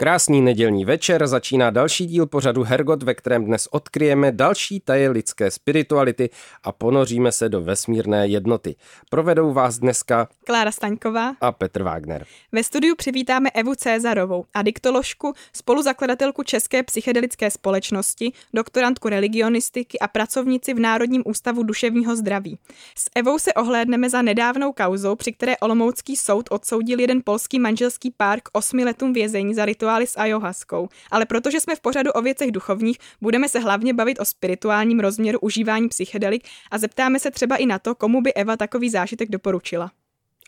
Krásný nedělní večer začíná další díl pořadu Hergot, ve kterém dnes odkryjeme další taje lidské spirituality a ponoříme se do vesmírné jednoty. Provedou vás dneska Klára Staňková a Petr Wagner. Ve studiu přivítáme Evu Cézarovou, adiktoložku, spoluzakladatelku České psychedelické společnosti, doktorantku religionistiky a pracovnici v Národním ústavu duševního zdraví. S Evou se ohlédneme za nedávnou kauzou, při které Olomoucký soud odsoudil jeden polský manželský pár k osmi letům vězení za rituály s ayahuaskou. Ale protože jsme v pořadu o věcech duchovních, budeme se hlavně bavit o spirituálním rozměru užívání psychedelik a zeptáme se třeba i na to, komu by Eva takový zážitek doporučila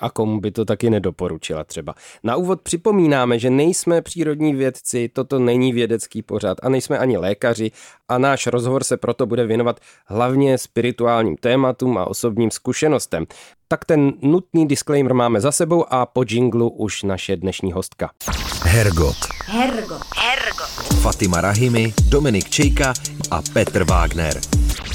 a komu by to taky nedoporučila třeba. Na úvod připomínáme, že nejsme přírodní vědci, toto není vědecký pořad a nejsme ani lékaři a náš rozhovor se proto bude věnovat hlavně spirituálním tématům a osobním zkušenostem. Tak ten nutný disclaimer máme za sebou a po jinglu už naše dnešní hostka. Hergot. Hergot. Hergot. Fatima Rahimi, Dominik Čejka a Petr Wagner.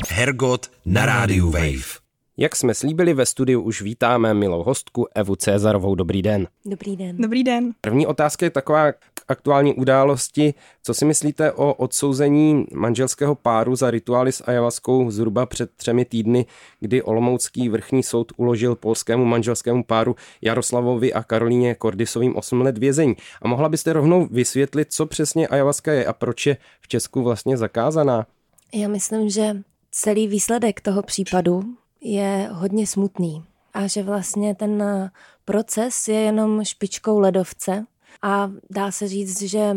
Hergot na rádiu Wave. Jak jsme slíbili, ve studiu už vítáme milou hostku Evu Cezarovou. Dobrý den. Dobrý den. Dobrý den. První otázka je taková k aktuální události. Co si myslíte o odsouzení manželského páru za rituály s ajavaskou zhruba před třemi týdny, kdy Olomoucký vrchní soud uložil polskému manželskému páru Jaroslavovi a Karolíně Kordisovým 8 let vězení? A mohla byste rovnou vysvětlit, co přesně ajavaska je a proč je v Česku vlastně zakázaná? Já myslím, že celý výsledek toho případu je hodně smutný a že vlastně ten proces je jenom špičkou ledovce a dá se říct, že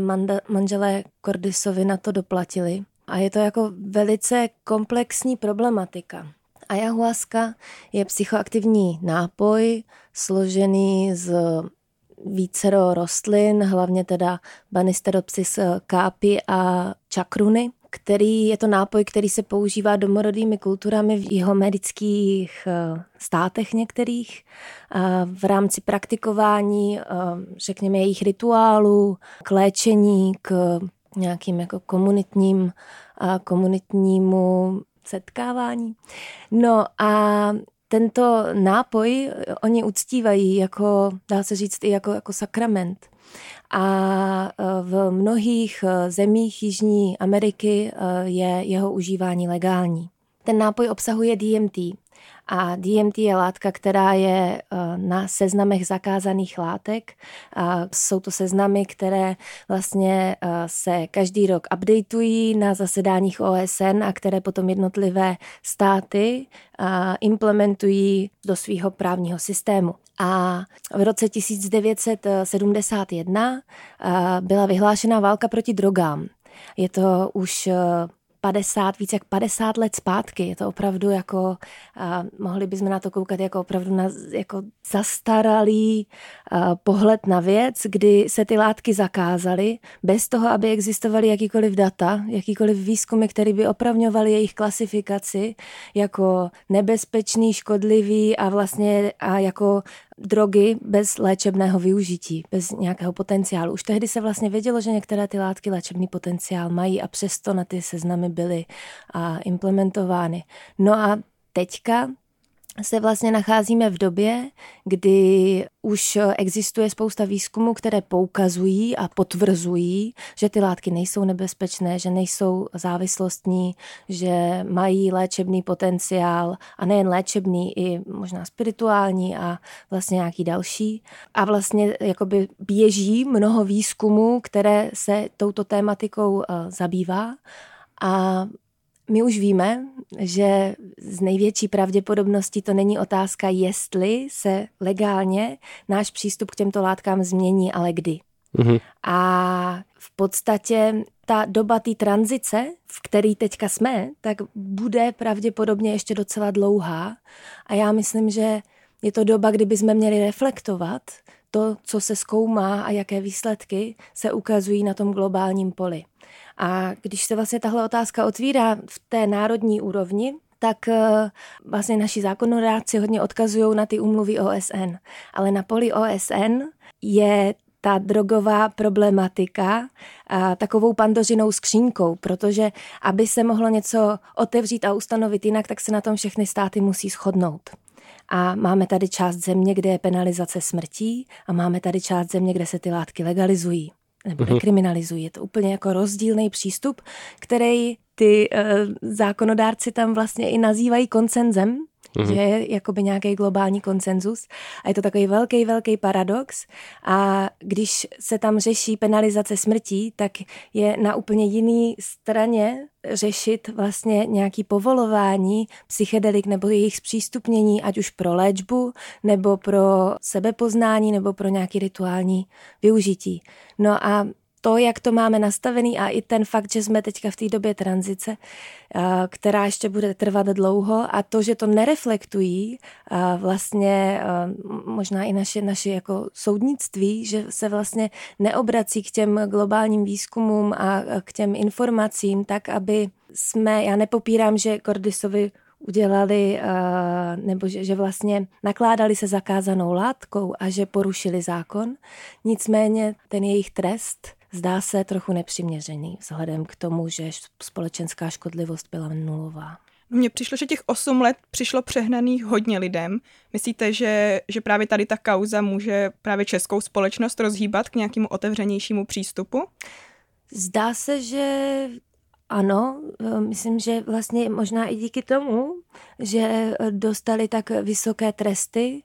manželé Kordisovi na to doplatili. A je to jako velice komplexní problematika. Ayahuasca je psychoaktivní nápoj složený z vícero rostlin, hlavně teda Banisteropsis kápi a čakruny který je to nápoj, který se používá domorodými kulturami v jeho medických eh, státech některých v rámci praktikování, eh, řekněme, jejich rituálů, k léčení, k nějakým jako komunitním, komunitnímu setkávání. No a tento nápoj oni uctívají jako, dá se říct, i jako, jako sakrament a e, v mnohých e, zemích Jižní Ameriky e, je jeho užívání legální. Ten nápoj obsahuje DMT a DMT je látka, která je na seznamech zakázaných látek. Jsou to seznamy, které vlastně se každý rok updateují na zasedáních OSN a které potom jednotlivé státy implementují do svého právního systému. A v roce 1971 byla vyhlášena válka proti drogám. Je to už 50, víc jak 50 let zpátky. Je to opravdu jako, a mohli bychom na to koukat jako opravdu na jako zastaralý a, pohled na věc, kdy se ty látky zakázaly, bez toho, aby existovaly jakýkoliv data, jakýkoliv výzkumy, které by opravňovaly jejich klasifikaci jako nebezpečný, škodlivý a vlastně a jako drogy bez léčebného využití, bez nějakého potenciálu. Už tehdy se vlastně vědělo, že některé ty látky léčebný potenciál mají a přesto na ty seznamy byly implementovány. No a teďka se vlastně nacházíme v době, kdy už existuje spousta výzkumů, které poukazují a potvrzují, že ty látky nejsou nebezpečné, že nejsou závislostní, že mají léčebný potenciál a nejen léčebný, i možná spirituální a vlastně nějaký další. A vlastně jakoby běží mnoho výzkumů, které se touto tématikou eh, zabývá a my už víme, že z největší pravděpodobností to není otázka, jestli se legálně náš přístup k těmto látkám změní, ale kdy. Mm-hmm. A v podstatě ta doba té tranzice, v který teďka jsme, tak bude pravděpodobně ještě docela dlouhá. A já myslím, že je to doba, kdy bychom měli reflektovat to, co se zkoumá a jaké výsledky se ukazují na tom globálním poli. A když se vlastně tahle otázka otvírá v té národní úrovni, tak eh, vlastně naši zákonodárci hodně odkazují na ty umluvy OSN. Ale na poli OSN je ta drogová problematika a takovou pandořinou skřínkou, protože aby se mohlo něco otevřít a ustanovit jinak, tak se na tom všechny státy musí shodnout. A máme tady část země, kde je penalizace smrtí a máme tady část země, kde se ty látky legalizují nebo mhm. dekriminalizují. Je to úplně jako rozdílný přístup, který ty uh, zákonodárci tam vlastně i nazývají koncenzem, mm-hmm. že je jakoby nějaký globální konsenzus a je to takový velký, velký paradox a když se tam řeší penalizace smrtí, tak je na úplně jiný straně řešit vlastně nějaký povolování psychedelik nebo jejich zpřístupnění, ať už pro léčbu, nebo pro sebepoznání, nebo pro nějaký rituální využití. No a to, jak to máme nastavený a i ten fakt, že jsme teďka v té době tranzice, která ještě bude trvat dlouho a to, že to nereflektují vlastně možná i naše, naše jako soudnictví, že se vlastně neobrací k těm globálním výzkumům a k těm informacím tak, aby jsme, já nepopírám, že Kordisovi udělali, nebo že, že vlastně nakládali se zakázanou látkou a že porušili zákon. Nicméně ten jejich trest zdá se trochu nepřiměřený vzhledem k tomu, že společenská škodlivost byla nulová. Mně přišlo, že těch 8 let přišlo přehnaných hodně lidem. Myslíte, že, že právě tady ta kauza může právě českou společnost rozhýbat k nějakému otevřenějšímu přístupu? Zdá se, že ano, myslím, že vlastně možná i díky tomu, že dostali tak vysoké tresty,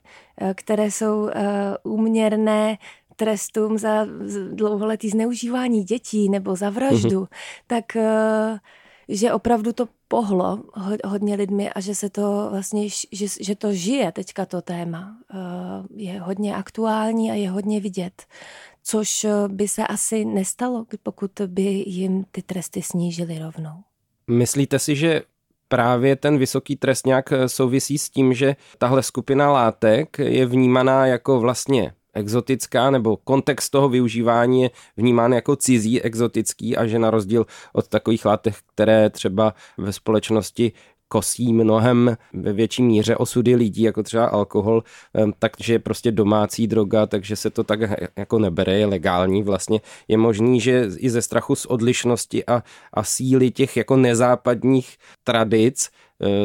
které jsou eh, úměrné trestům za dlouholetý zneužívání dětí nebo za vraždu, mm-hmm. tak eh, že opravdu to pohlo hodně lidmi a že se to vlastně, že, že to žije teďka to téma. Eh, je hodně aktuální a je hodně vidět, což eh, by se asi nestalo, pokud by jim ty tresty snížily rovnou. Myslíte si, že právě ten vysoký trest nějak souvisí s tím, že tahle skupina látek je vnímaná jako vlastně exotická, nebo kontext toho využívání je vnímán jako cizí, exotický a že na rozdíl od takových látek, které třeba ve společnosti kosí mnohem ve větší míře osudy lidí, jako třeba alkohol, takže je prostě domácí droga, takže se to tak jako nebere, je legální vlastně. Je možný, že i ze strachu z odlišnosti a, a síly těch jako nezápadních tradic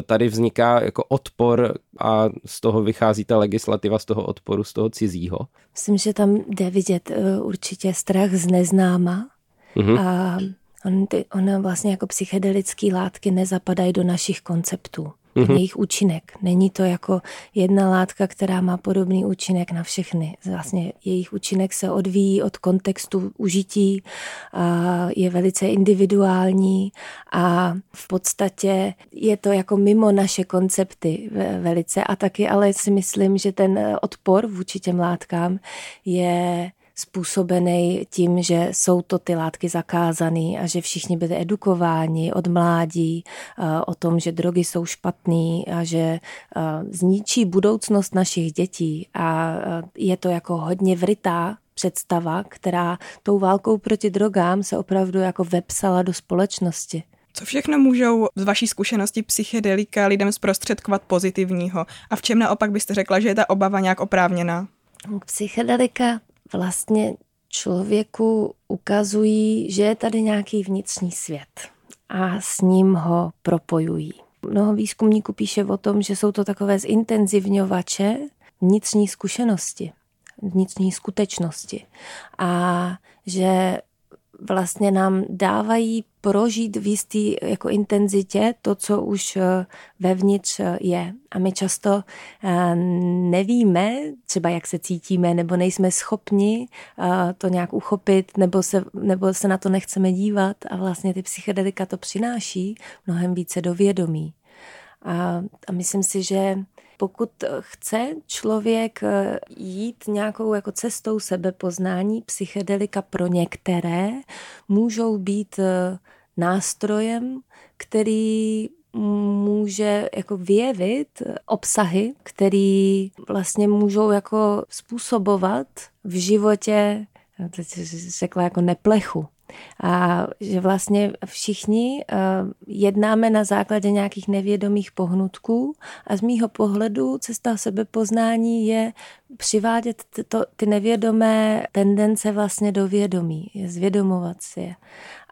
tady vzniká jako odpor a z toho vychází ta legislativa z toho odporu, z toho cizího? Myslím, že tam jde vidět eh, určitě strach z neznáma mm-hmm. a on, ty, on vlastně jako psychedelické látky nezapadají do našich konceptů mm-hmm. jejich účinek. Není to jako jedna látka, která má podobný účinek na všechny. Vlastně jejich účinek se odvíjí od kontextu užití, a je velice individuální a v podstatě je to jako mimo naše koncepty velice a taky ale si myslím, že ten odpor vůči těm látkám je způsobený tím, že jsou to ty látky zakázané a že všichni byli edukováni od mládí eh, o tom, že drogy jsou špatný a že eh, zničí budoucnost našich dětí a eh, je to jako hodně vrytá představa, která tou válkou proti drogám se opravdu jako vepsala do společnosti. Co všechno můžou z vaší zkušenosti psychedelika lidem zprostředkovat pozitivního? A v čem naopak byste řekla, že je ta obava nějak oprávněná? Psychedelika vlastně člověku ukazují, že je tady nějaký vnitřní svět a s ním ho propojují. Mnoho výzkumníků píše o tom, že jsou to takové zintenzivňovače vnitřní zkušenosti, vnitřní skutečnosti a že vlastně nám dávají prožít v jistý jako intenzitě to, co už eh, vevnitř eh, je. A my často eh, nevíme, třeba jak se cítíme, nebo nejsme schopni to nějak uchopit, nebo se, nebo se na to nechceme dívat a vlastně ty psychedelika to přináší mnohem více do vědomí. A, a myslím si, že pokud chce člověk eh, jít nějakou jako cestou sebepoznání, psychedelika pro některé můžou být eh, nástrojem, který může jako vyjevit obsahy, které vlastně můžou jako způsobovat v životě, teď řekla jako neplechu. A že vlastně všichni uh, jednáme na základě nějakých nevědomých pohnutků a z mýho pohledu cesta sebepoznání je přivádět to, ty nevědomé tendence vlastně do vědomí, je zvědomovat si je.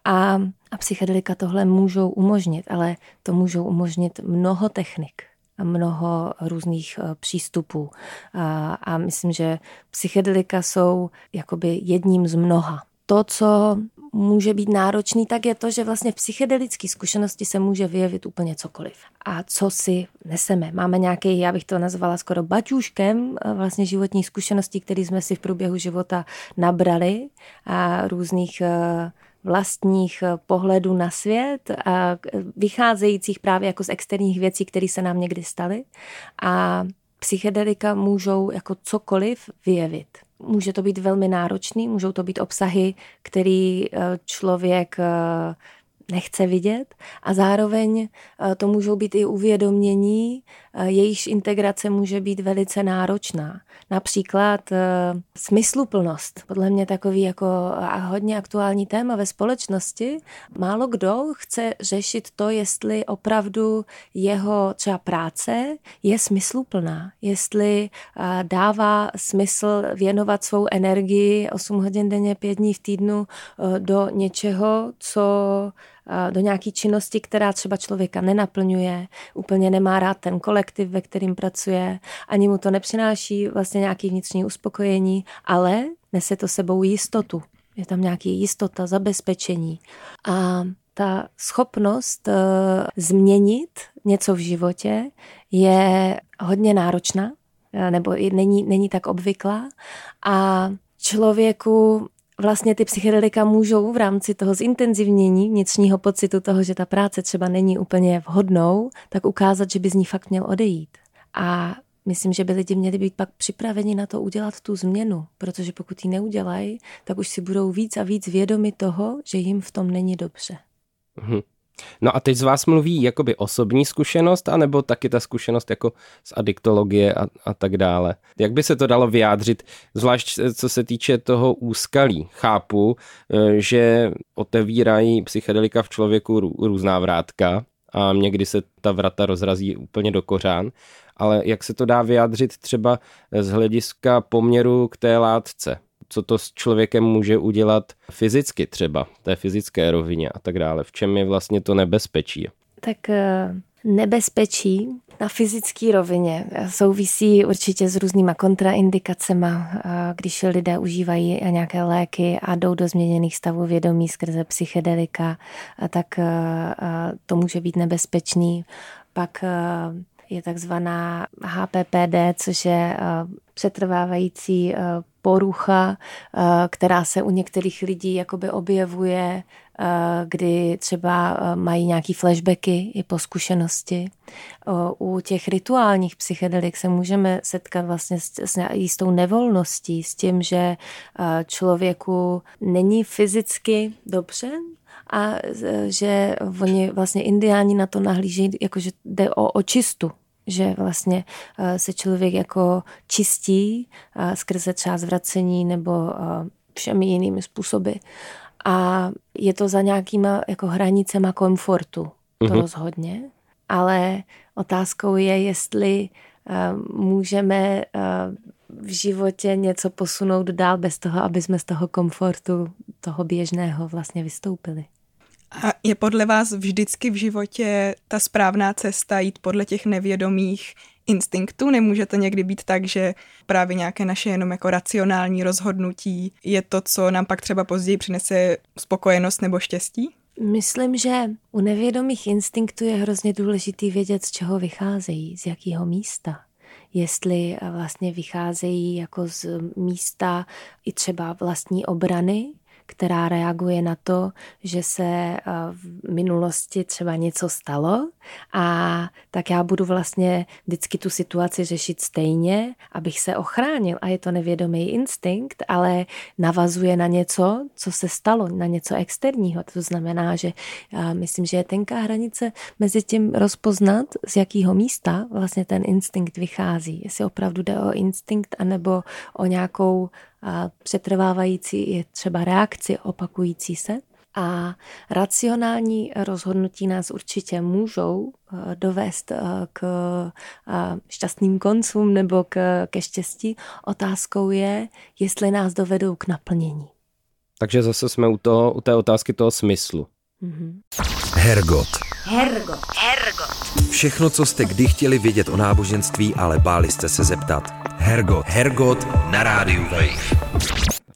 A, a psychedelika tohle můžou umožnit, ale to můžou umožnit mnoho technik a mnoho různých eh, přístupů. A, a myslím, že psychedelika jsou jakoby jedním z mnoha. To, co může být náročný, tak je to, že vlastně v psychedelické zkušenosti se může vyjevit úplně cokoliv. A co si neseme? Máme nějaký, já bych to nazvala skoro baťůškem eh, vlastně životní zkušeností, které jsme si v průběhu života nabrali a různých uh, vlastních eh, pohledů na svět, a vycházejících právě jako z externích věcí, které se nám někdy staly. A psychedelika můžou jako cokoliv vyjevit. Může to být velmi náročný, můžou to být obsahy, který eh, člověk eh, nechce vidět. A zároveň eh, to můžou být i uvědomění, jejichž integrace může být velice náročná. Například eh, smysluplnost, podle mě takový jako hodně aktuální téma ve společnosti. Málo kdo chce řešit to, jestli opravdu jeho třeba práce je smysluplná, jestli dává smysl věnovat svou energii 8 hodin denně, 5 dní v týdnu do něčeho, co do nějaké činnosti, která třeba člověka nenaplňuje, úplně nemá rád ten kolektiv, ve kterým pracuje, ani mu to nepřináší vlastně nějaký vnitřní uspokojení, ale nese to sebou jistotu. Je tam nějaký jistota, zabezpečení. A ta schopnost uh, změnit něco v životě je hodně náročná, nebo není, není tak obvyklá. A člověku vlastně ty psychedelika můžou v rámci toho zintenzivnění vnitřního pocitu toho, že ta práce třeba není úplně vhodnou, tak ukázat, že by z ní fakt měl odejít. A myslím, že by lidi měli být pak připraveni na to udělat tu změnu, protože pokud ji neudělají, tak už si budou víc a víc vědomi toho, že jim v tom není dobře. Mhm. No a teď z vás mluví jakoby osobní zkušenost, anebo taky ta zkušenost jako z adiktologie a, a tak dále. Jak by se to dalo vyjádřit, zvlášť co se týče toho úskalí? Chápu, e, že otevírají psychedelika v člověku různá vrátka a někdy se ta vrata rozrazí úplně do kořán, ale jak se to dá vyjádřit třeba z hlediska poměru k té látce? Co to s člověkem může udělat fyzicky třeba, té fyzické rovině a tak dále. V čem je vlastně to nebezpečí? Tak eh, nebezpečí na fyzické rovině souvisí určitě s různýma kontraindikacemi, když lidé užívají nějaké léky a jdou do změněných stavů vědomí skrze psychedelika, tak eh, to může být nebezpečný. Pak eh, je takzvaná HPPD, což je přetrvávající porucha, eh, která se u některých lidí jakoby objevuje, eh, kdy třeba eh, mají nějaký flashbacky i po zkušenosti. U těch rituálních psychedelik se můžeme setkat vlastně s, s jistou nevolností, s tím, že člověku není fyzicky dobře, a že oni vlastně indiáni na to nahlížejí, jako že jde o očistu že vlastně eh, se člověk jako čistí eh, skrze třeba zvracení nebo všemi jinými způsoby. A je to za nějakýma jako hranicema komfortu, to mm-hmm. rozhodně. Ale otázkou je, jestli můžeme v životě něco posunout dál bez toho, aby jsme z toho komfortu, toho běžného vlastně vystoupili. A je podle vás vždycky v životě ta správná cesta jít podle těch nevědomých instinktů? Nemůže to někdy být tak, že právě nějaké naše jenom jako racionální rozhodnutí je to, co nám pak třeba později přinese spokojenost nebo štěstí? Myslím, že u nevědomých instinktů je hrozně důležitý vědět, z čeho vycházejí, z jakého místa. Jestli vlastně vycházejí jako z místa i třeba vlastní obrany, která reaguje na to, že se eh, v minulosti třeba něco stalo a tak já budu vlastně vždycky tu situaci řešit stejně, abych se ochránil a je to nevědomý instinkt, ale navazuje na něco, co se stalo, na něco externího. To znamená, že já myslím, že je tenká hranice mezi tím rozpoznat, z jakého místa vlastně ten instinkt vychází. Jestli opravdu jde o instinkt anebo o nějakou a přetrvávající je třeba reakci opakující se. A racionální rozhodnutí nás určitě můžou eh, dovést eh, k eh, šťastným koncům nebo k, ke štěstí. Otázkou je, jestli nás dovedou k naplnění. Takže zase jsme u, toho, u té otázky toho smyslu. Mm-hmm. Hergot. Hergot. Hergot. Všechno, co jste kdy chtěli vědět o náboženství, ale báli jste se zeptat. Hergot. Hergot na rádiu Wave.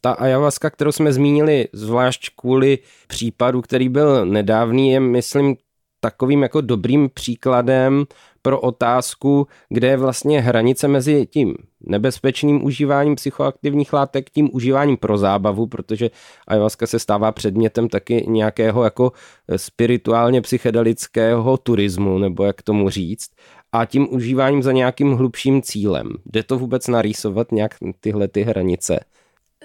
Ta ayahuasca, kterou jsme zmínili, zvlášť kvůli případu, který byl nedávný, je, myslím, takovým jako dobrým příkladem pro otázku, kde je vlastně hranice mezi tím nebezpečným užíváním psychoaktivních látek, tím užíváním pro zábavu, protože ayahuasca se stává předmětem taky nějakého jako spirituálně psychedelického turismu, nebo jak tomu říct, a tím užíváním za nějakým hlubším cílem. Jde to vůbec narýsovat nějak tyhle ty hranice?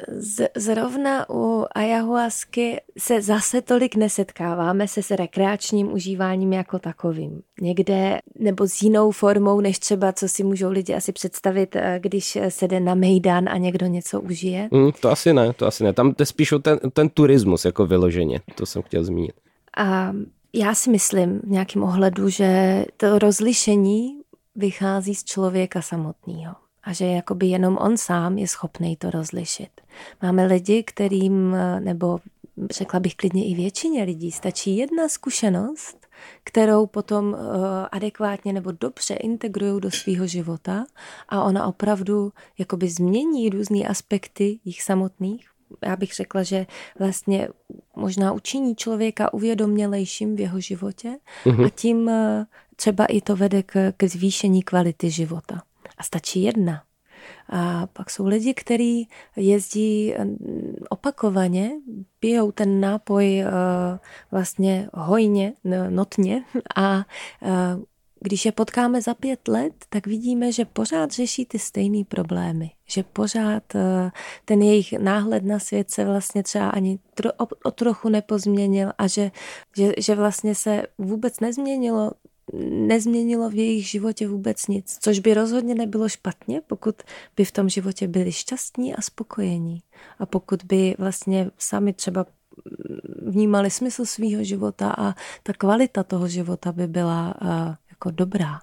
Z, zrovna u ayahuasky se zase tolik nesetkáváme se s rekreačním užíváním jako takovým. Někde nebo s jinou formou, než třeba, co si můžou lidi asi představit, eh, když se jde na Mejdan a někdo něco užije. Mm, to asi ne, to asi ne. Tam jde spíš o ten, ten turismus jako vyloženě, to jsem chtěl zmínit. A já si myslím v nějakém ohledu, že to rozlišení vychází z člověka samotného a že jakoby jenom on sám je schopný to rozlišit. Máme lidi, kterým, nebo řekla bych klidně i většině lidí, stačí jedna zkušenost, kterou potom uh, adekvátně nebo dobře integrují do svého života a ona opravdu jakoby změní různé aspekty jich samotných. Já bych řekla, že vlastně možná učiní člověka uvědomělejším v jeho životě mm-hmm. a tím uh, třeba i to vede k, k zvýšení kvality života. A stačí jedna. A pak jsou lidi, kteří jezdí mm, opakovaně, pijou ten nápoj eh, vlastně hojně, notně a eh, když je potkáme za pět let, tak vidíme, že pořád řeší ty stejné problémy. Že pořád eh, ten jejich náhled na svět se vlastně třeba ani tro, o, o trochu nepozměnil a že, že, že vlastně se vůbec nezměnilo nezměnilo v jejich životě vůbec nic, což by rozhodně nebylo špatně, pokud by v tom životě byli šťastní a spokojení. A pokud by vlastně sami třeba vnímali smysl svého života a ta kvalita toho života by byla uh, jako dobrá.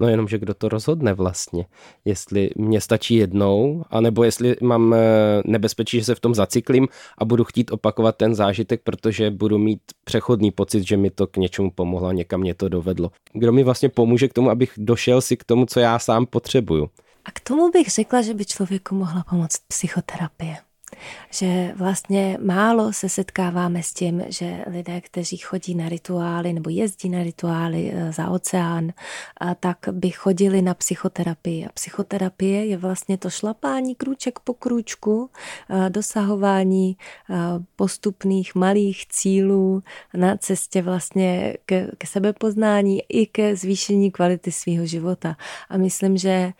No jenom, že kdo to rozhodne vlastně. Jestli mě stačí jednou, anebo jestli mám eh, nebezpečí, že se v tom zacyklím a budu chtít opakovat ten zážitek, protože budu mít přechodný pocit, že mi to k něčemu pomohlo a někam mě to dovedlo. Kdo mi vlastně pomůže k tomu, abych došel si k tomu, co já sám potřebuju. A k tomu bych řekla, že by člověku mohla pomoct psychoterapie že vlastně málo se setkáváme s tím, že lidé, kteří chodí na rituály nebo jezdí na rituály eh, za oceán, tak by chodili na psychoterapii. A psychoterapie je vlastně to šlapání krůček po krůčku, eh, dosahování eh, postupných malých cílů na cestě vlastně ke, ke sebepoznání i ke zvýšení kvality svého života. A myslím, že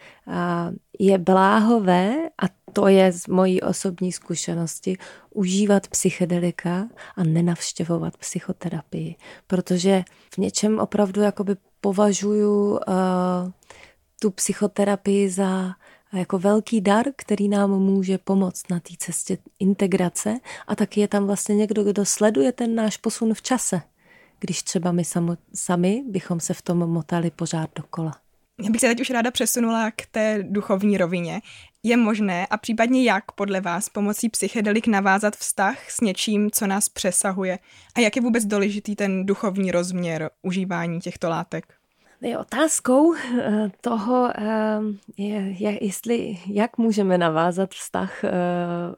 je bláhové, a to je z mojí osobní zkušenosti, užívat psychedelika a nenavštěvovat psychoterapii, protože v něčem opravdu jakoby považuji uh, tu psychoterapii za jako velký dar, který nám může pomoct na té cestě integrace. A taky je tam vlastně někdo, kdo sleduje ten náš posun v čase, když třeba my sami bychom se v tom motali pořád dokola. Já bych se teď už ráda přesunula k té duchovní rovině. Je možné a případně jak podle vás pomocí psychedelik navázat vztah s něčím, co nás přesahuje? A jak je vůbec důležitý ten duchovní rozměr užívání těchto látek? Je otázkou eh, toho, eh, je, jestli, jak můžeme navázat vztah eh,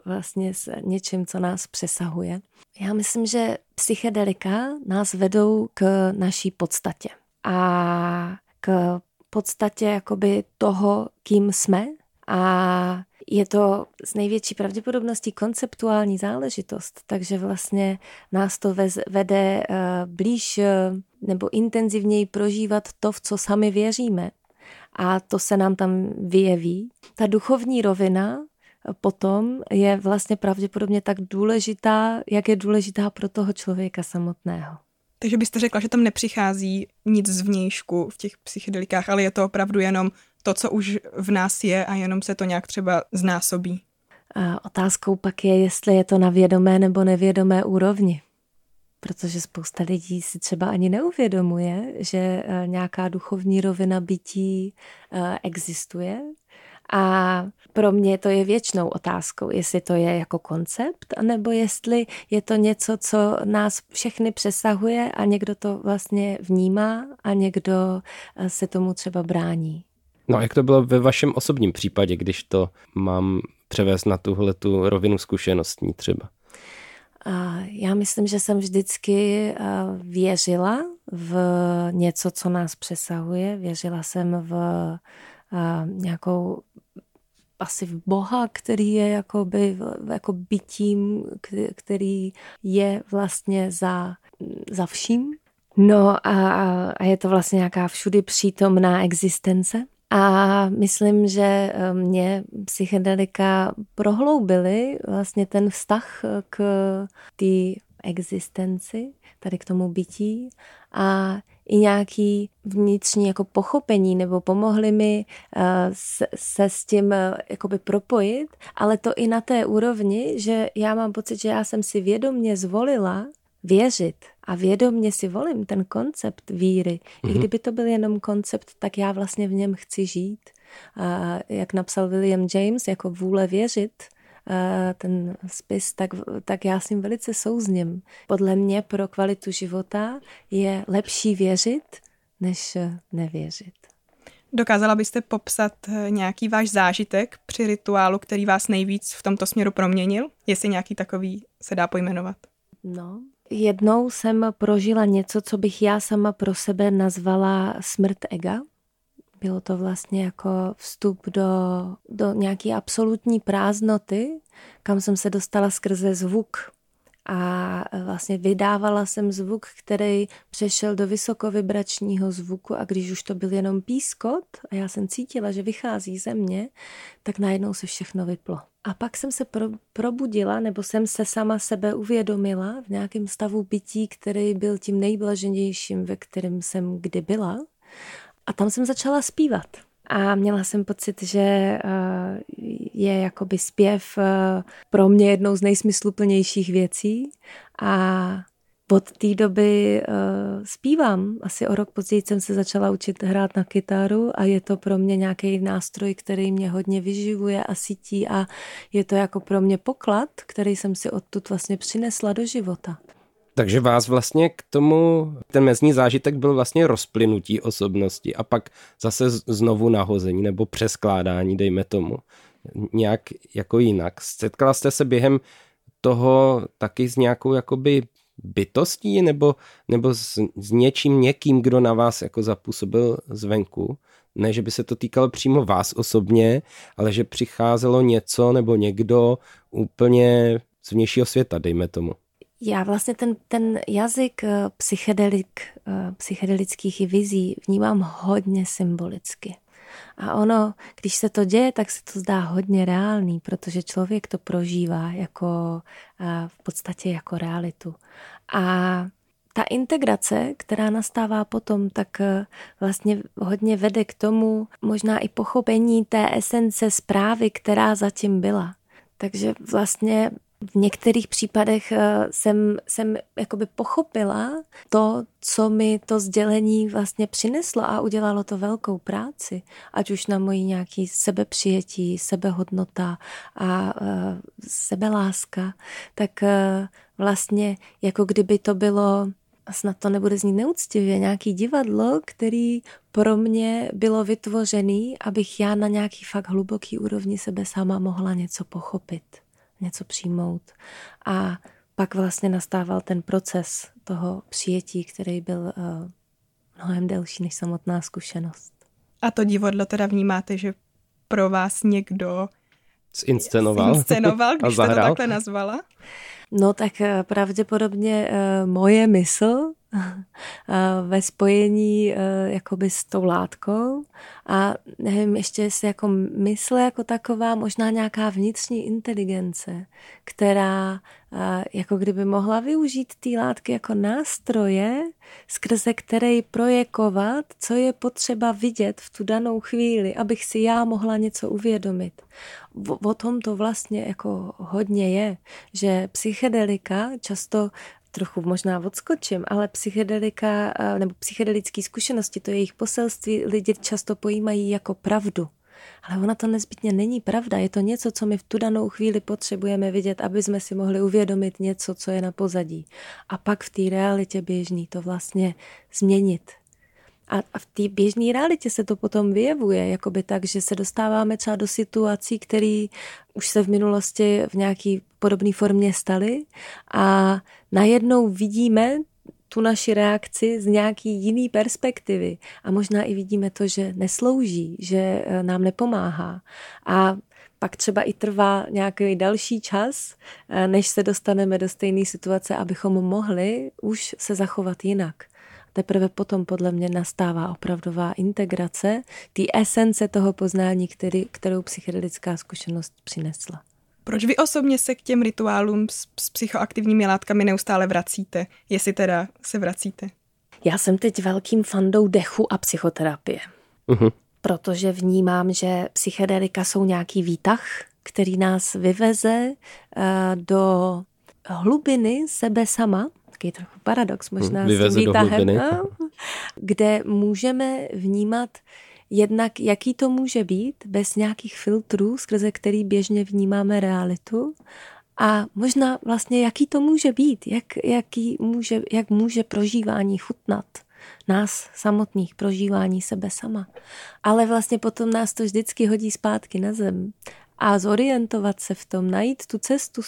vlastně s něčím, co nás přesahuje. Já myslím, že psychedelika nás vedou k naší podstatě a k podstatě jakoby toho, kým jsme a je to s největší pravděpodobností konceptuální záležitost, takže vlastně nás to vede eh, blíž eh, nebo intenzivněji prožívat to, v co sami věříme. A to se nám tam vyjeví. Ta duchovní rovina eh, potom je vlastně pravděpodobně tak důležitá, jak je důležitá pro toho člověka samotného. Takže byste řekla, že tam nepřichází nic zvnějšku v těch psychedelikách, ale je to opravdu jenom to, co už v nás je a jenom se to nějak třeba znásobí. A otázkou pak je, jestli je to na vědomé nebo nevědomé úrovni. protože spousta lidí si třeba ani neuvědomuje, že eh, nějaká duchovní rovina bytí eh, existuje. A pro mě to je věčnou otázkou, jestli to je jako koncept, nebo jestli je to něco, co nás všechny přesahuje a někdo to vlastně vnímá a někdo eh, se tomu třeba brání. No jak to bylo ve vašem osobním případě, když to mám převést na tuhle tu rovinu zkušenostní třeba? Já myslím, že jsem vždycky věřila v něco, co nás přesahuje. Věřila jsem v nějakou asi v Boha, který je jakoby, jako bytím, který je vlastně za, za vším. No a, a je to vlastně nějaká všudy přítomná existence. A myslím, že eh, mě psychedelika prohloubily vlastně ten vztah k té existenci, tady k tomu bytí a i nějaký vnitřní jako pochopení nebo pomohli mi uh, se, se s tím uh, jakoby propojit, ale to i na té úrovni, že já mám pocit, že já jsem si vědomně zvolila věřit a vědomně si volím ten koncept víry. Mm-hmm. I mhm. kdyby to byl jenom koncept, tak já vlastně v něm chci žít. A jak napsal William James, jako vůle věřit, ten spis, tak, tak já s ním velice souzním. Podle mě pro kvalitu života je lepší věřit, než nevěřit. Dokázala byste popsat eh, nějaký váš zážitek při rituálu, který vás nejvíc v tomto směru proměnil? Jestli nějaký takový se dá pojmenovat? No, jednou jsem prožila něco, co bych já sama pro sebe nazvala smrt ega. Bylo to vlastně jako vstup do, do nějaké absolutní prázdnoty, kam jsem se dostala skrze zvuk. A vlastně vydávala jsem zvuk, který přešel do vysokovibračního zvuku a když už to byl jenom pískot a já jsem cítila, že vychází ze mě, tak najednou se všechno vyplo. A pak jsem se pro, probudila, nebo jsem se sama sebe uvědomila v nějakém stavu bytí, který byl tím nejblaženějším, ve kterém jsem kdy byla. A tam jsem začala zpívat. A měla jsem pocit, že eh, je jakoby zpěv eh, pro mě jednou z nejsmysluplnějších věcí. A od té doby uh, zpívám. Asi o rok později jsem se začala učit hrát na kytaru a je to pro mě nějaký nástroj, který mě hodně vyživuje a sytí a je to jako pro mě poklad, který jsem si odtud vlastně přinesla do života. Takže vás vlastně k tomu, ten mezní zážitek byl vlastně rozplynutí osobnosti a pak zase znovu nahození nebo přeskládání, dejme tomu, nějak jako jinak. Setkala jste se během toho taky s nějakou jakoby bytostí nebo, nebo s, s něčím, někým, kdo na vás jako zapůsobil zvenku. Ne, že by se to týkalo přímo vás osobně, ale že přicházelo něco nebo někdo úplně z vnějšího světa, dejme tomu. Já vlastně ten, ten jazyk eh, psychedelik, eh, psychedelických vizí vnímám hodně symbolicky. A ono, když se to děje, tak se to zdá hodně reálný, protože člověk to prožívá jako eh, v podstatě jako realitu. A ta integrace, která nastává potom, tak vlastně hodně vede k tomu možná i pochopení té esence zprávy, která zatím byla. Takže vlastně v některých případech eh, jsem, jsem jakoby pochopila to, co mi to sdělení vlastně přineslo a udělalo to velkou práci. Ať už na moji nějaký sebepřijetí, sebehodnota a uh, sebeláska, tak uh, vlastně jako kdyby to bylo a snad to nebude znít neúctivě, nějaký divadlo, který pro mě bylo vytvořený, abych já na nějaký fakt hluboký úrovni sebe sama mohla něco pochopit něco přijmout. A pak vlastně nastával ten proces toho přijetí, který byl uh, mnohem delší než samotná zkušenost. A to divadlo teda vnímáte, že pro vás někdo zinscenoval, zinscenoval když jste to takhle nazvala? No tak eh, pravděpodobně uh, moje mysl ve spojení jakoby s tou látkou a nevím, ještě jestli jako mysl jako taková, možná nějaká vnitřní inteligence, která jako kdyby mohla využít ty látky jako nástroje, skrze který projekovat, co je potřeba vidět v tu danou chvíli, abych si já mohla něco uvědomit. O tom to vlastně jako hodně je, že psychedelika často trochu možná odskočím, ale psychedelika eh, nebo psychedelické zkušenosti, to jejich poselství lidi často pojímají jako pravdu. Ale ona to nezbytně není pravda. Je to něco, co my v tu danou chvíli potřebujeme vidět, aby jsme si mohli uvědomit něco, co je na pozadí. A pak v té realitě běžný to vlastně změnit. A v té běžné realitě se to potom vyjevuje, jakoby tak, že se dostáváme třeba do situací, které už se v minulosti v nějaké podobné formě staly a najednou vidíme tu naši reakci z nějaký jiný perspektivy a možná i vidíme to, že neslouží, že eh, nám nepomáhá. A pak třeba i trvá nějaký další čas, eh, než se dostaneme do stejné situace, abychom mohli už se zachovat jinak. Teprve potom podle mě nastává opravdová integrace té esence toho poznání, který, kterou psychedelická zkušenost přinesla. Proč vy osobně se k těm rituálům s, s psychoaktivními látkami neustále vracíte, jestli teda se vracíte? Já jsem teď velkým fandou dechu a psychoterapie. Uh-huh. Protože vnímám, že psychedelika jsou nějaký výtah, který nás vyveze uh, do hlubiny sebe sama, takový trochu paradox možná hmm, s tím výtahem, no, kde můžeme vnímat jednak, jaký to může být bez nějakých filtrů, skrze který běžně vnímáme realitu a možná vlastně, jaký to může být, jak, jaký může, jak může prožívání chutnat nás samotných, prožívání sebe sama. Ale vlastně potom nás to vždycky hodí zpátky na zem a zorientovat se v tom, najít tu cestu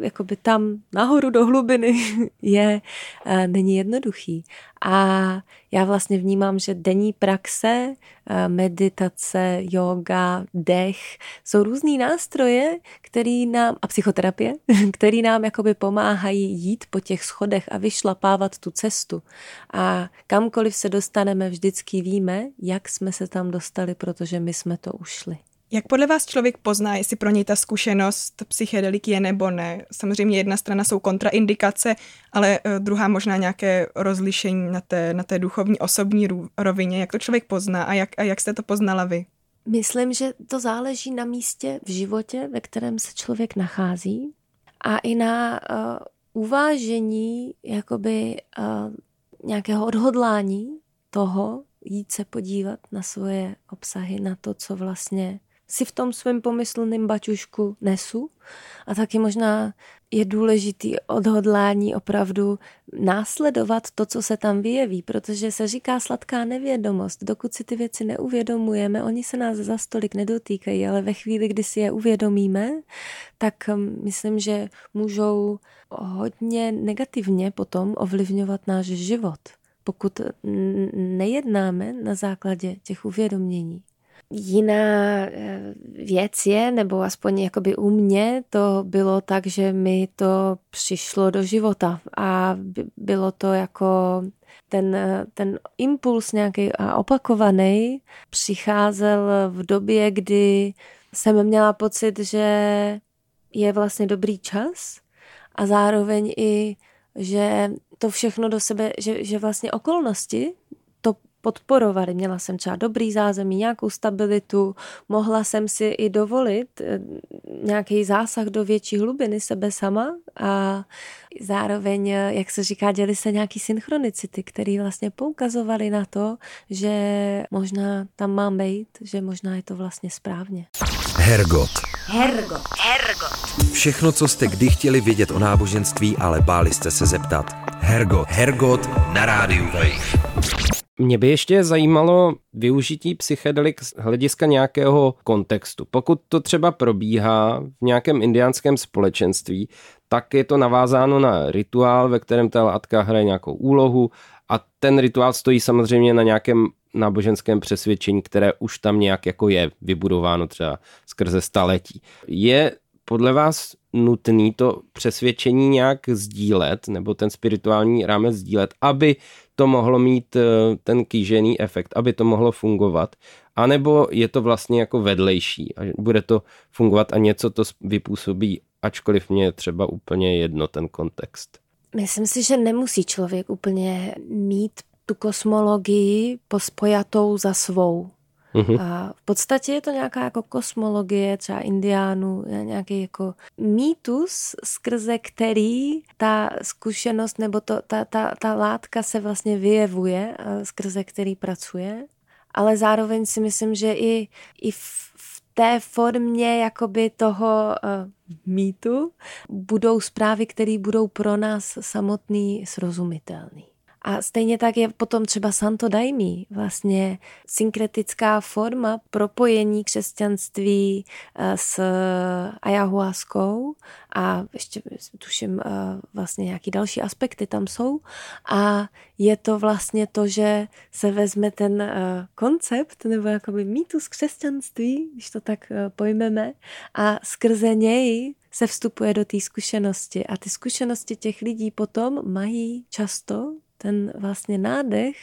jakoby tam nahoru do hlubiny je, eh, není jednoduchý. A já vlastně vnímám, že denní praxe, eh, meditace, yoga, dech jsou různý nástroje, který nám, a psychoterapie, který nám jakoby pomáhají jít po těch schodech a vyšlapávat tu cestu. A kamkoliv se dostaneme, vždycky víme, jak jsme se tam dostali, protože my jsme to ušli. Jak podle vás člověk pozná, jestli pro něj ta zkušenost psychedeliky je nebo ne? Samozřejmě jedna strana jsou kontraindikace, ale eh, druhá možná nějaké rozlišení na té, na té duchovní osobní rovině. Jak to člověk pozná a jak, a jak jste to poznala vy? Myslím, že to záleží na místě v životě, ve kterém se člověk nachází a i na uh, uvážení jakoby uh, nějakého odhodlání toho jít se podívat na svoje obsahy, na to, co vlastně si v tom svém pomyslném baťušku nesu. A taky možná je důležitý odhodlání opravdu následovat to, co se tam vyjeví, protože se říká sladká nevědomost. Dokud si ty věci neuvědomujeme, oni se nás za stolik nedotýkají, ale ve chvíli, kdy si je uvědomíme, tak um, myslím, že můžou hodně negativně potom ovlivňovat náš život, pokud nejednáme na základě těch uvědomění. Jiná eh, věc je, nebo aspoň jakoby u mě, to bylo tak, že mi to přišlo do života. A bylo to jako ten, ten impuls nějaký a opakovaný přicházel v době, kdy jsem měla pocit, že je vlastně dobrý čas a zároveň i, že to všechno do sebe, že, že vlastně okolnosti podporovali. Měla jsem třeba dobrý zázemí, nějakou stabilitu, mohla jsem si i dovolit eh, nějaký zásah do větší hlubiny sebe sama a zároveň, eh, jak se říká, děli se nějaký synchronicity, které vlastně poukazovaly na to, že možná tam mám být, že možná je to vlastně správně. Hergot. Hergot. Hergot. Všechno, co jste kdy chtěli vědět o náboženství, ale báli jste se zeptat. Hergot. Hergot na rádiu Wave. Mě by ještě zajímalo využití psychedelik z hlediska nějakého kontextu. Pokud to třeba probíhá v nějakém indiánském společenství, tak je to navázáno na rituál, ve kterém ta látka hraje nějakou úlohu a ten rituál stojí samozřejmě na nějakém náboženském přesvědčení, které už tam nějak jako je vybudováno třeba skrze staletí. Je podle vás nutný to přesvědčení nějak sdílet, nebo ten spirituální rámec sdílet, aby to mohlo mít eh, ten kýžený efekt, aby to mohlo fungovat, anebo je to vlastně jako vedlejší a bude to fungovat a něco to vypůsobí, ačkoliv mě je třeba úplně jedno ten kontext. Myslím si, že nemusí člověk úplně mít tu kosmologii pospojatou za svou. Uh-huh. A v podstatě je to nějaká jako kosmologie třeba indiánů, nějaký jako mýtus, skrze který ta zkušenost nebo to, ta, ta, ta látka se vlastně vyjevuje, skrze který pracuje. Ale zároveň si myslím, že i, i v, v té formě jakoby toho uh, mýtu budou zprávy, které budou pro nás samotný srozumitelný. A stejně tak je potom třeba Santo Daimí, vlastně synkretická forma propojení křesťanství eh, s ayahuaskou a ještě tuším eh, vlastně nějaký další aspekty tam jsou. A je to vlastně to, že se vezme ten eh, koncept nebo jakoby mýtus křesťanství, když to tak pojmeme a skrze něj se vstupuje do té zkušenosti. A ty zkušenosti těch lidí potom mají často ten vlastně nádech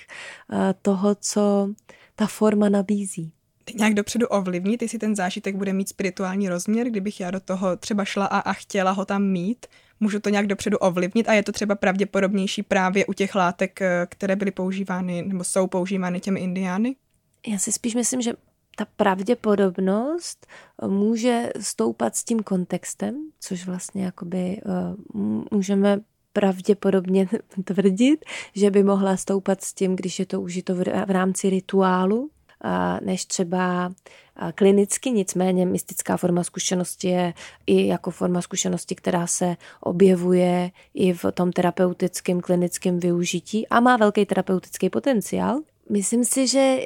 toho, co ta forma nabízí. Nějak dopředu ovlivnit, jestli ten zážitek bude mít spirituální rozměr, kdybych já do toho třeba šla a, a chtěla ho tam mít, můžu to nějak dopředu ovlivnit a je to třeba pravděpodobnější právě u těch látek, eh, které byly používány nebo jsou používány těmi indiány? Já si spíš myslím, že ta pravděpodobnost eh, může stoupat s tím kontextem, což vlastně jakoby můžeme pravděpodobně tvrdit, že by mohla stoupat s tím, když je to užito v rámci rituálu, než třeba klinicky, nicméně mystická forma zkušenosti je i jako forma zkušenosti, která se objevuje i v tom terapeutickém klinickém využití a má velký terapeutický potenciál. Myslím si, že e,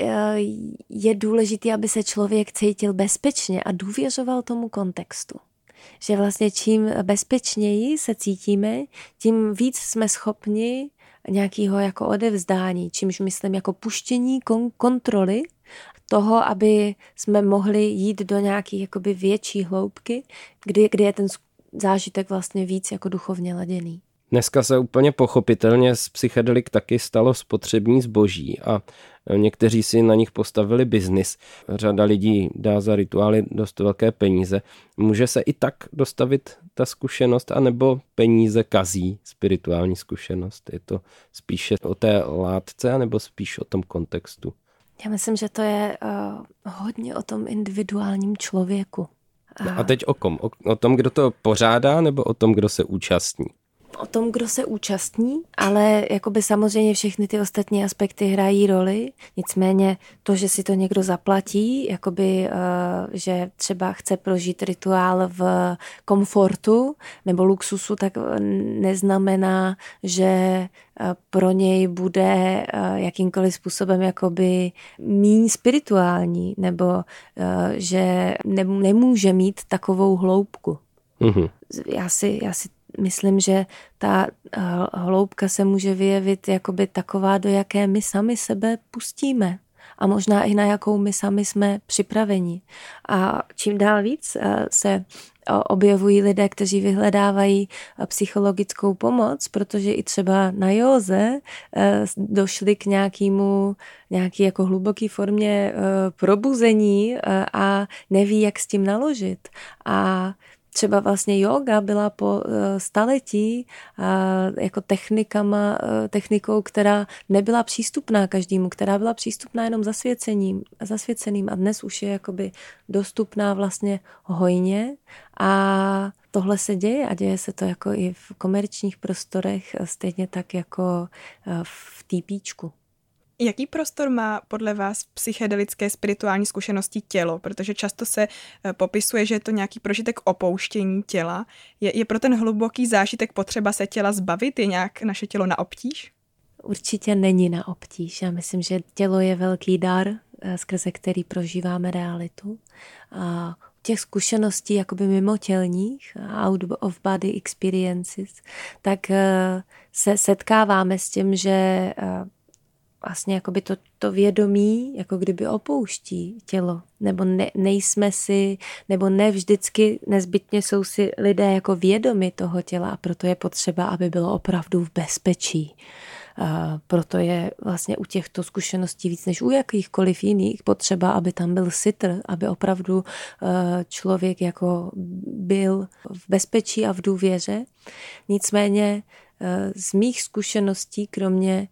je důležité, aby se člověk cítil bezpečně a důvěřoval tomu kontextu že vlastně čím bezpečněji se cítíme, tím víc jsme schopni nějakého jako odevzdání, čímž myslím jako puštění kon- kontroly toho, aby jsme mohli jít do nějaké jakoby větší hloubky, kdy, kdy je ten zážitek vlastně víc jako duchovně laděný. Dneska se úplně pochopitelně z psychedelik taky stalo spotřební zboží a někteří si na nich postavili biznis. Řada lidí dá za rituály dost velké peníze. Může se i tak dostavit ta zkušenost, anebo peníze kazí spirituální zkušenost? Je to spíše o té látce, anebo spíš o tom kontextu? Já myslím, že to je uh, hodně o tom individuálním člověku. No a teď o kom? O, o tom, kdo to pořádá, nebo o tom, kdo se účastní? O tom, kdo se účastní, ale jakoby samozřejmě všechny ty ostatní aspekty hrají roli. Nicméně to, že si to někdo zaplatí, jakoby, uh, že třeba chce prožít rituál v komfortu nebo luxusu, tak neznamená, že eh, pro něj bude eh, jakýmkoliv způsobem jakoby míň spirituální, nebo že nemůže mít takovou hloubku. Mm-hmm. Já, si, já si myslím, že ta eh, hloubka se může vyjevit jakoby taková, do jaké my sami sebe pustíme a možná i na jakou my sami jsme připraveni. A čím dál víc eh, se eh, objevují lidé, kteří vyhledávají psychologickou pomoc, protože i třeba na józe došli k nějakému, nějaký jako hluboký formě probuzení a neví, jak s tím naložit. A třeba vlastně yoga byla po eh, staletí jako technikama, eh, technikou, která nebyla přístupná každému, která byla přístupná jenom zasvěcením, zasvěceným a dnes už je jakoby dostupná vlastně hojně a tohle se děje a děje se to jako i v komerčních prostorech, stejně tak jako eh, v týpíčku. Jaký prostor má podle vás psychedelické spirituální zkušenosti tělo? Protože často se eh, popisuje, že je to nějaký prožitek opouštění těla. Je, je pro ten hluboký zážitek potřeba se těla zbavit? Je nějak naše tělo na obtíž? Určitě není na obtíž. Já myslím, že tělo je velký dar, eh, skrze který prožíváme realitu. A těch zkušeností jakoby mimotělních, out of body experiences, tak eh, se setkáváme s tím, že vlastně jakoby to, to vědomí jako kdyby opouští tělo, nebo ne, nejsme si, nebo ne vždycky nezbytně jsou si lidé jako vědomi toho těla a proto je potřeba, aby bylo opravdu v bezpečí. A proto je vlastně u těchto zkušeností víc než u jakýchkoliv jiných potřeba, aby tam byl sitr, aby opravdu člověk jako byl v bezpečí a v důvěře. Nicméně z mých zkušeností, kromě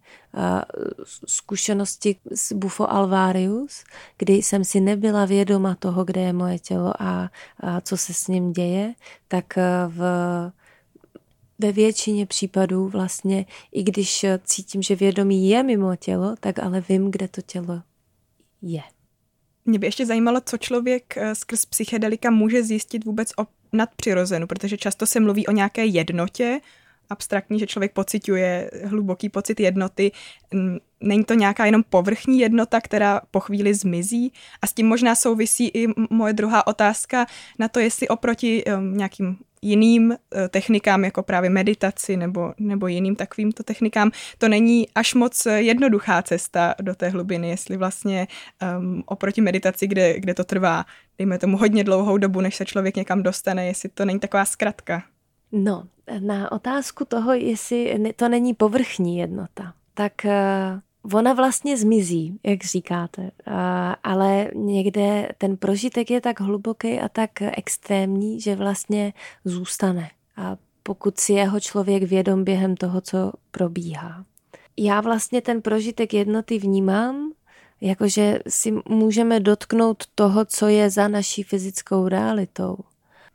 zkušenosti s Bufo alvarius, kdy jsem si nebyla vědoma toho, kde je moje tělo a, a co se s ním děje, tak v ve většině případů vlastně, i když cítím, že vědomí je mimo tělo, tak ale vím, kde to tělo je. Mě by ještě zajímalo, co člověk eh, skrz psychedelika může zjistit vůbec o nadpřirozenu, protože často se mluví o nějaké jednotě, abstraktní, že člověk pociťuje hluboký pocit jednoty. Není to nějaká jenom povrchní jednota, která po chvíli zmizí? A s tím možná souvisí i moje druhá otázka na to, jestli oproti um, nějakým jiným uh, technikám, jako právě meditaci nebo, nebo jiným takovýmto technikám, to není až moc jednoduchá cesta do té hlubiny, jestli vlastně um, oproti meditaci, kde, kde to trvá, dejme tomu hodně dlouhou dobu, než se člověk někam dostane, jestli to není taková zkratka. No, na otázku toho, jestli to není povrchní jednota, tak eh, ona vlastně zmizí, jak říkáte, ale někde ten prožitek je tak hluboký a tak extrémní, že vlastně zůstane. A pokud si jeho člověk vědom během toho, co probíhá. Já vlastně ten prožitek jednoty vnímám, jakože si můžeme dotknout toho, co je za naší fyzickou realitou.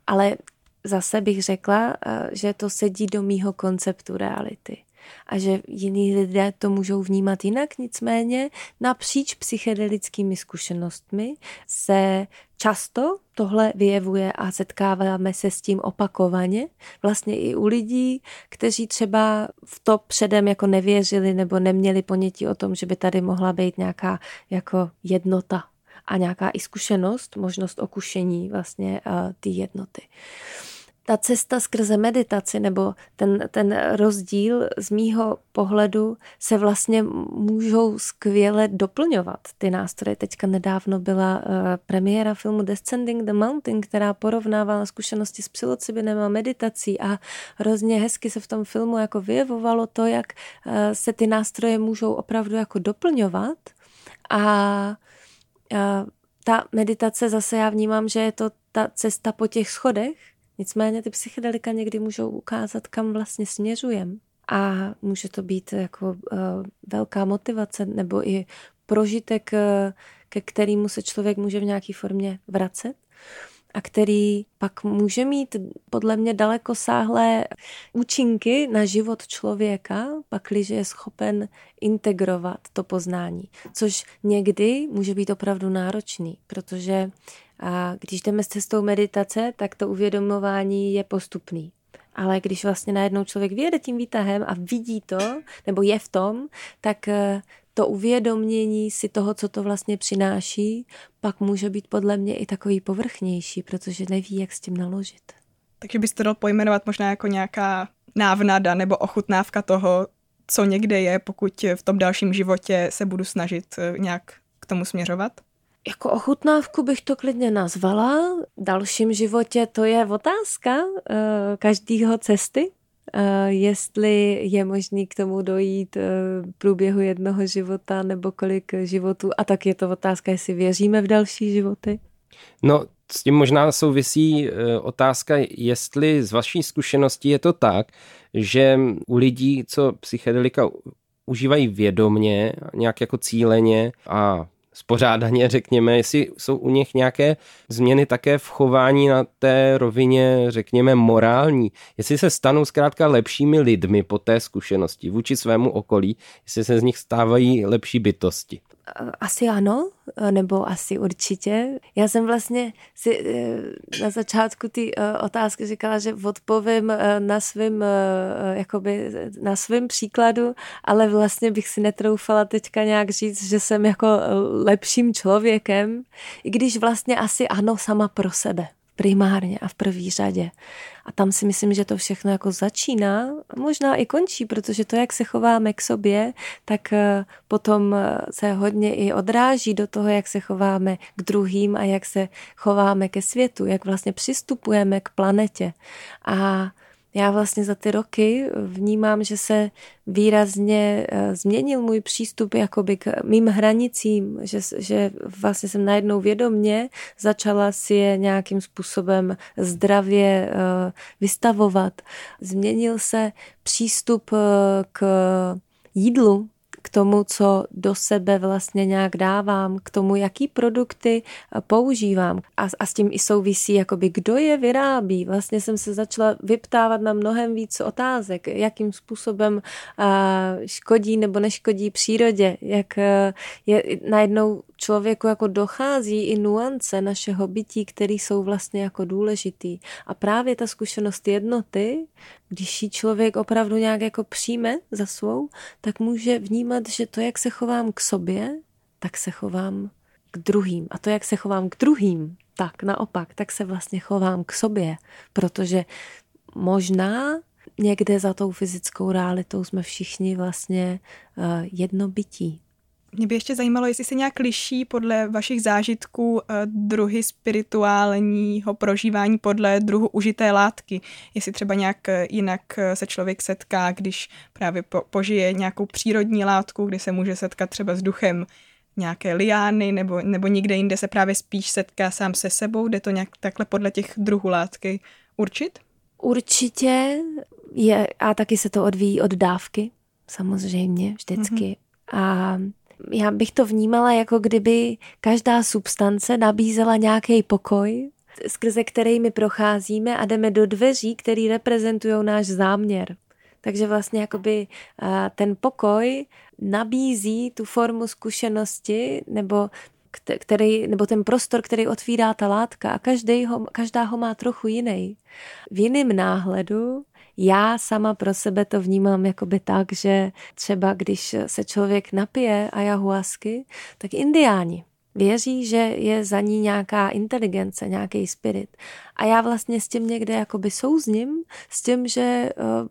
Ale zase bych řekla, eh, že to sedí do mýho konceptu reality a že jiní lidé to můžou vnímat jinak, nicméně napříč psychedelickými zkušenostmi se často tohle vyjevuje a setkáváme se s tím opakovaně, vlastně i u lidí, kteří třeba v to předem jako nevěřili nebo neměli ponětí o tom, že by tady mohla být nějaká jako jednota a nějaká i zkušenost, možnost okušení vlastně uh, ty jednoty. Ta cesta skrze meditaci nebo ten, ten rozdíl z mýho pohledu se vlastně můžou skvěle doplňovat ty nástroje. Teďka nedávno byla uh, premiéra filmu Descending the Mountain, která porovnávala zkušenosti s psilocybinem a meditací a hrozně hezky se v tom filmu jako vyjevovalo to, jak uh, se ty nástroje můžou opravdu jako doplňovat a uh, ta meditace zase já vnímám, že je to ta cesta po těch schodech, nicméně ty psychedelika někdy můžou ukázat, kam vlastně směřujeme. A může to být jako uh, velká motivace nebo i prožitek, uh, ke kterému se člověk může v nějaké formě vracet a který pak může mít podle mě daleko sáhlé účinky na život člověka, pakliže je schopen integrovat to poznání, což někdy může být opravdu náročný, protože a když jdeme s cestou meditace, tak to uvědomování je postupný. Ale když vlastně najednou člověk vyjede tím výtahem a vidí to, nebo je v tom, tak eh, to uvědomění si toho, co to vlastně přináší, pak může být podle mě i takový povrchnější, protože neví, jak s tím naložit. Takže byste dal pojmenovat možná jako nějaká návnada nebo ochutnávka toho, co někde je, pokud v tom dalším životě se budu snažit eh, nějak k tomu směřovat? Jako ochutnávku bych to klidně nazvala. V dalším životě to je otázka uh, každýho cesty, Uh, jestli je možný k tomu dojít uh, v průběhu jednoho života nebo kolik životů. A tak je to otázka, jestli věříme v další životy. No, s tím možná souvisí otázka, jestli z vaší zkušenosti je to tak, že u lidí, co psychedelika užívají vědomně, nějak jako cíleně a spořádaně, řekněme, jestli jsou u nich nějaké změny také v chování na té rovině, řekněme, morální, jestli se stanou zkrátka lepšími lidmi po té zkušenosti vůči svému okolí, jestli se z nich stávají lepší bytosti. Asi ano, nebo asi určitě. Já jsem vlastně si eh, na začátku ty eh, otázky říkala, že odpovím eh, na svým, jakoby na svým příkladu, ale vlastně bych si netroufala teďka nějak říct, že jsem jako lepším člověkem, i když vlastně asi ano sama pro sebe primárně a v první řadě. A tam si myslím, že to všechno jako začíná a možná i končí, protože to, jak se chováme k sobě, tak eh, potom eh, se hodně i odráží do toho, jak se chováme k druhým a jak se chováme ke světu, jak vlastně přistupujeme k planetě. A já vlastně za ty roky vnímám, že se výrazně eh, změnil můj přístup jakoby k mým hranicím, že, že vlastně jsem najednou vědomně začala si je nějakým způsobem zdravě eh, vystavovat. Změnil se přístup eh, k jídlu, k tomu, co do sebe vlastně nějak dávám, k tomu, jaký produkty eh, používám. A, a s tím i souvisí, jakoby, kdo je vyrábí. Vlastně jsem se začala vyptávat na mnohem víc otázek, jakým způsobem škodí nebo neškodí přírodě, jak uh, je najednou člověku jako dochází i nuance našeho bytí, které jsou vlastně jako důležitý. A právě ta zkušenost jednoty, když ji člověk opravdu nějak jako přijme za svou, tak může vnímat, že to, jak se chovám k sobě, tak se chovám k druhým. A to, jak se chovám k druhým, tak naopak, tak se vlastně chovám k sobě. Protože možná někde za tou fyzickou realitou jsme všichni vlastně uh, jedno bytí. Mě by ještě zajímalo, jestli se nějak liší podle vašich zážitků eh, druhy spirituálního prožívání podle druhu užité látky. Jestli třeba nějak eh, jinak eh, se člověk setká, když právě požije nějakou přírodní látku, kdy se může setkat třeba s duchem nějaké liány, nebo, nebo někde jinde se právě spíš setká sám se sebou. Jde to nějak takhle podle těch druhů látky určit? Určitě je, a taky se to odvíjí od dávky, samozřejmě, vždycky. Mm-hmm. A já bych to vnímala, jako kdyby každá substance nabízela nějaký pokoj, skrze který my procházíme a jdeme do dveří, které reprezentují náš záměr. Takže vlastně jakoby ten pokoj nabízí tu formu zkušenosti nebo který, nebo ten prostor, který otvírá ta látka a každý ho, každá ho má trochu jiný. V jiném náhledu já sama pro sebe to vnímám jakoby tak, že třeba když se člověk napije ayahuasky, tak indiáni věří, že je za ní nějaká inteligence, nějaký spirit. A já vlastně s tím někde jakoby souzním, s tím, že eh,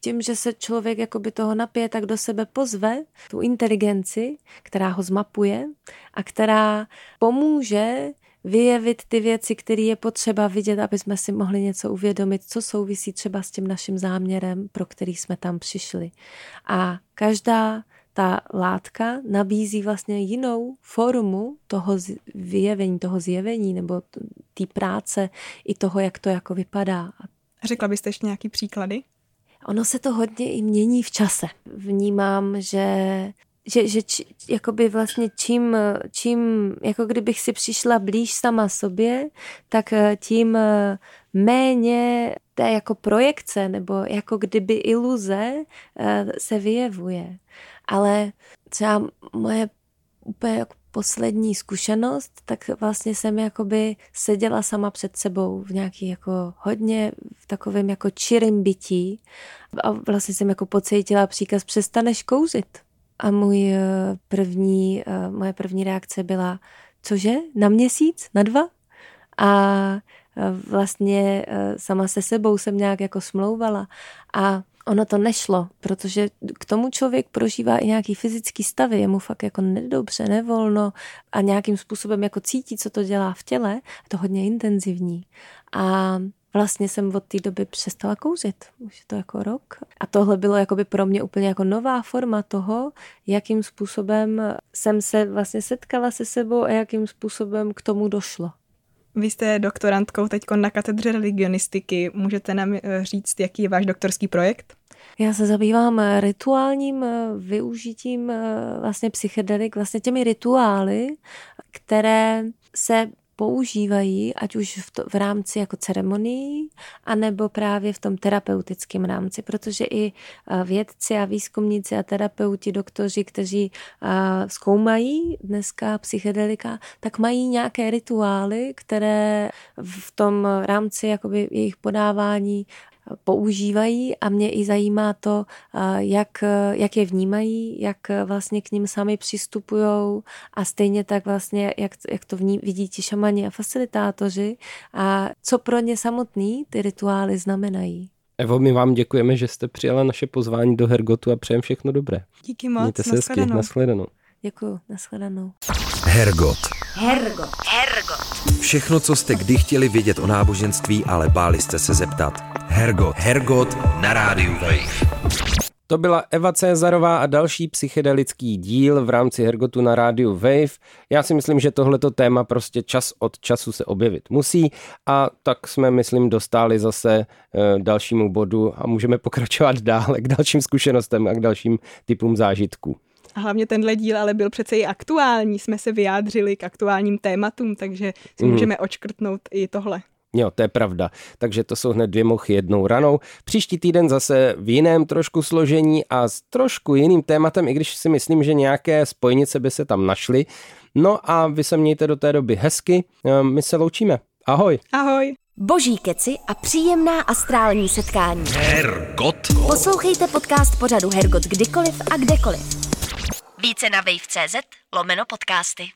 tím, že se člověk jakoby toho napije, tak do sebe pozve tu inteligenci, která ho zmapuje a která pomůže vyjevit ty věci, které je potřeba vidět, aby jsme si mohli něco uvědomit, co souvisí třeba s tím naším záměrem, pro který jsme tam přišli. A každá ta látka nabízí vlastně jinou formu toho vyjevení, toho zjevení nebo té práce i toho, jak to jako vypadá. Řekla byste ještě nějaký příklady? Ono se to hodně i mění v čase. Vnímám, že že, že či, jakoby vlastně čím, čím, jako kdybych si přišla blíž sama sobě, tak eh, tím eh, méně té jako projekce nebo jako kdyby iluze eh, se vyjevuje. Ale třeba moje úplně jako poslední zkušenost, tak vlastně jsem jakoby seděla sama před sebou v nějaký jako hodně v takovém jako čirým bytí a vlastně jsem jako pocítila příkaz přestaneš kouřit a můj eh, první, eh, moje první reakce byla, cože, na měsíc, na dva? A eh, vlastně sama se sebou jsem nějak jako smlouvala a ono to nešlo, protože k tomu člověk prožívá i nějaký fyzický stavy, je mu fakt jako nedobře, nevolno a nějakým způsobem jako cítí, co to dělá v těle, je to hodně intenzivní. A vlastně jsem od té doby přestala kouřit. Už je to jako rok. A tohle bylo jakoby pro mě úplně jako nová forma toho, jakým způsobem jsem se vlastně setkala se sebou a jakým způsobem k tomu došlo. Vy jste doktorantkou teď na katedře religionistiky. Můžete nám eh, říct, jaký je váš doktorský projekt? Já se zabývám rituálním eh, využitím eh, vlastně psychedelik, vlastně těmi rituály, které se používají, ať už v, to, v rámci jako ceremonií, anebo právě v tom terapeutickém rámci, protože i vědci a výzkumníci a terapeuti, doktoři, kteří zkoumají dneska psychedelika, tak mají nějaké rituály, které v tom rámci jakoby jejich podávání používají a mě i zajímá to, jak, jak je vnímají, jak vlastně k ním sami přistupují a stejně tak vlastně, jak, jak to vní, vidí ti šamani a facilitátoři a co pro ně samotný ty rituály znamenají. Evo, my vám děkujeme, že jste přijala naše pozvání do Hergotu a přejem všechno dobré. Díky moc, Mějte se hezky, nashledanou. Děkuji, nashledanou. Hergot. Hergot. Hergot. Všechno, co jste kdy chtěli vědět o náboženství, ale báli jste se zeptat. Hergot. Hergot na rádiu Wave. To byla Eva Cezarová a další psychedelický díl v rámci Hergotu na rádiu Wave. Já si myslím, že tohleto téma prostě čas od času se objevit musí a tak jsme, myslím, dostali zase e, dalšímu bodu a můžeme pokračovat dále k dalším zkušenostem a k dalším typům zážitků. A hlavně tenhle díl ale byl přece i aktuální, jsme se vyjádřili k aktuálním tématům, takže si mm. můžeme očkrtnout i tohle. Jo, to je pravda. Takže to jsou hned dvě mochy jednou ranou. Příští týden zase v jiném trošku složení a s trošku jiným tématem, i když si myslím, že nějaké spojnice by se tam našly. No a vy se mějte do té doby hezky. Ehm, my se loučíme. Ahoj. Ahoj. Boží keci a příjemná astrální setkání. Hergot. Poslouchejte podcast pořadu Hergot kdykoliv a kdekoliv. Více na wave.cz lomeno podcasty.